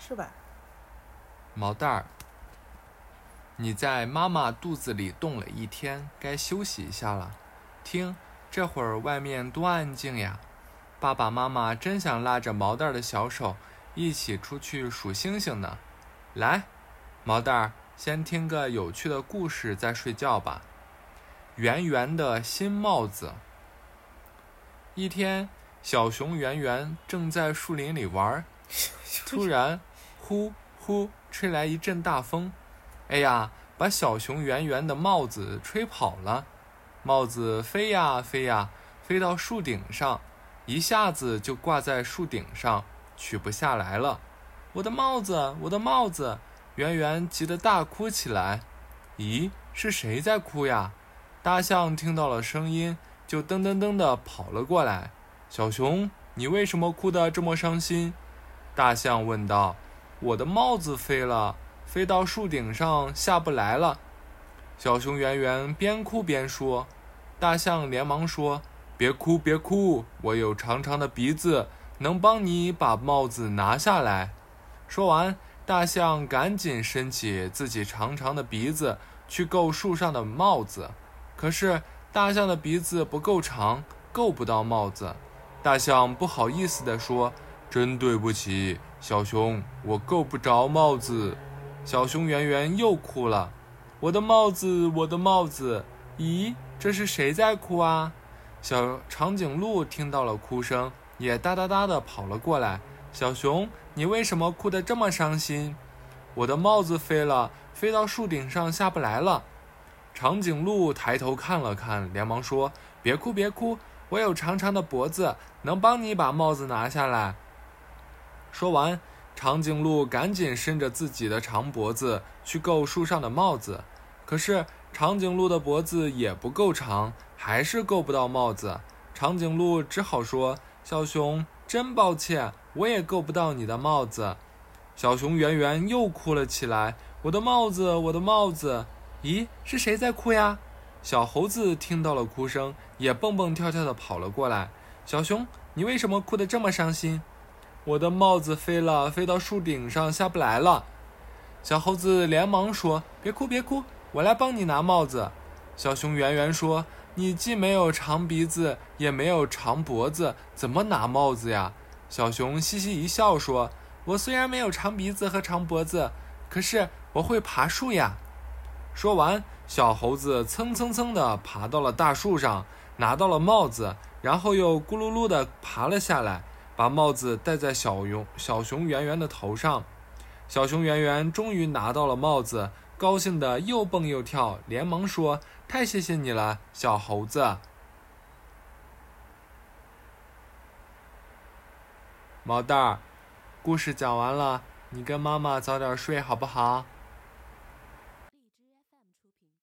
是吧？毛蛋儿，你在妈妈肚子里冻了一天，该休息一下了。听，这会儿外面多安静呀！爸爸妈妈真想拉着毛蛋儿的小手，一起出去数星星呢。来，毛蛋儿，先听个有趣的故事再睡觉吧。圆圆的新帽子。一天，小熊圆圆正在树林里玩，突然，呼呼吹来一阵大风，哎呀，把小熊圆圆的帽子吹跑了。帽子飞呀飞呀，飞到树顶上，一下子就挂在树顶上，取不下来了。我的帽子，我的帽子！圆圆急得大哭起来。咦，是谁在哭呀？大象听到了声音。就噔噔噔地跑了过来。小熊，你为什么哭得这么伤心？大象问道。我的帽子飞了，飞到树顶上下不来了。小熊圆圆边哭边说。大象连忙说：“别哭，别哭，我有长长的鼻子，能帮你把帽子拿下来。”说完，大象赶紧伸起自己长长的鼻子去够树上的帽子，可是。大象的鼻子不够长，够不到帽子。大象不好意思地说：“真对不起，小熊，我够不着帽子。”小熊圆圆又哭了：“我的帽子，我的帽子！”咦，这是谁在哭啊？小长颈鹿听到了哭声，也哒哒哒地跑了过来。小熊，你为什么哭得这么伤心？我的帽子飞了，飞到树顶上下不来了。长颈鹿抬头看了看，连忙说：“别哭，别哭，我有长长的脖子，能帮你把帽子拿下来。”说完，长颈鹿赶紧伸着自己的长脖子去够树上的帽子。可是，长颈鹿的脖子也不够长，还是够不到帽子。长颈鹿只好说：“小熊，真抱歉，我也够不到你的帽子。”小熊圆圆又哭了起来：“我的帽子，我的帽子！”咦，是谁在哭呀？小猴子听到了哭声，也蹦蹦跳跳地跑了过来。小熊，你为什么哭得这么伤心？我的帽子飞了，飞到树顶上下不来了。小猴子连忙说：“别哭，别哭，我来帮你拿帽子。”小熊圆圆说：“你既没有长鼻子，也没有长脖子，怎么拿帽子呀？”小熊嘻嘻一笑说：“我虽然没有长鼻子和长脖子，可是我会爬树呀。”说完，小猴子蹭蹭蹭地爬到了大树上，拿到了帽子，然后又咕噜噜地爬了下来，把帽子戴在小熊小熊圆圆的头上。小熊圆圆终于拿到了帽子，高兴的又蹦又跳，连忙说：“太谢谢你了，小猴子。”毛蛋儿，故事讲完了，你跟妈妈早点睡好不好？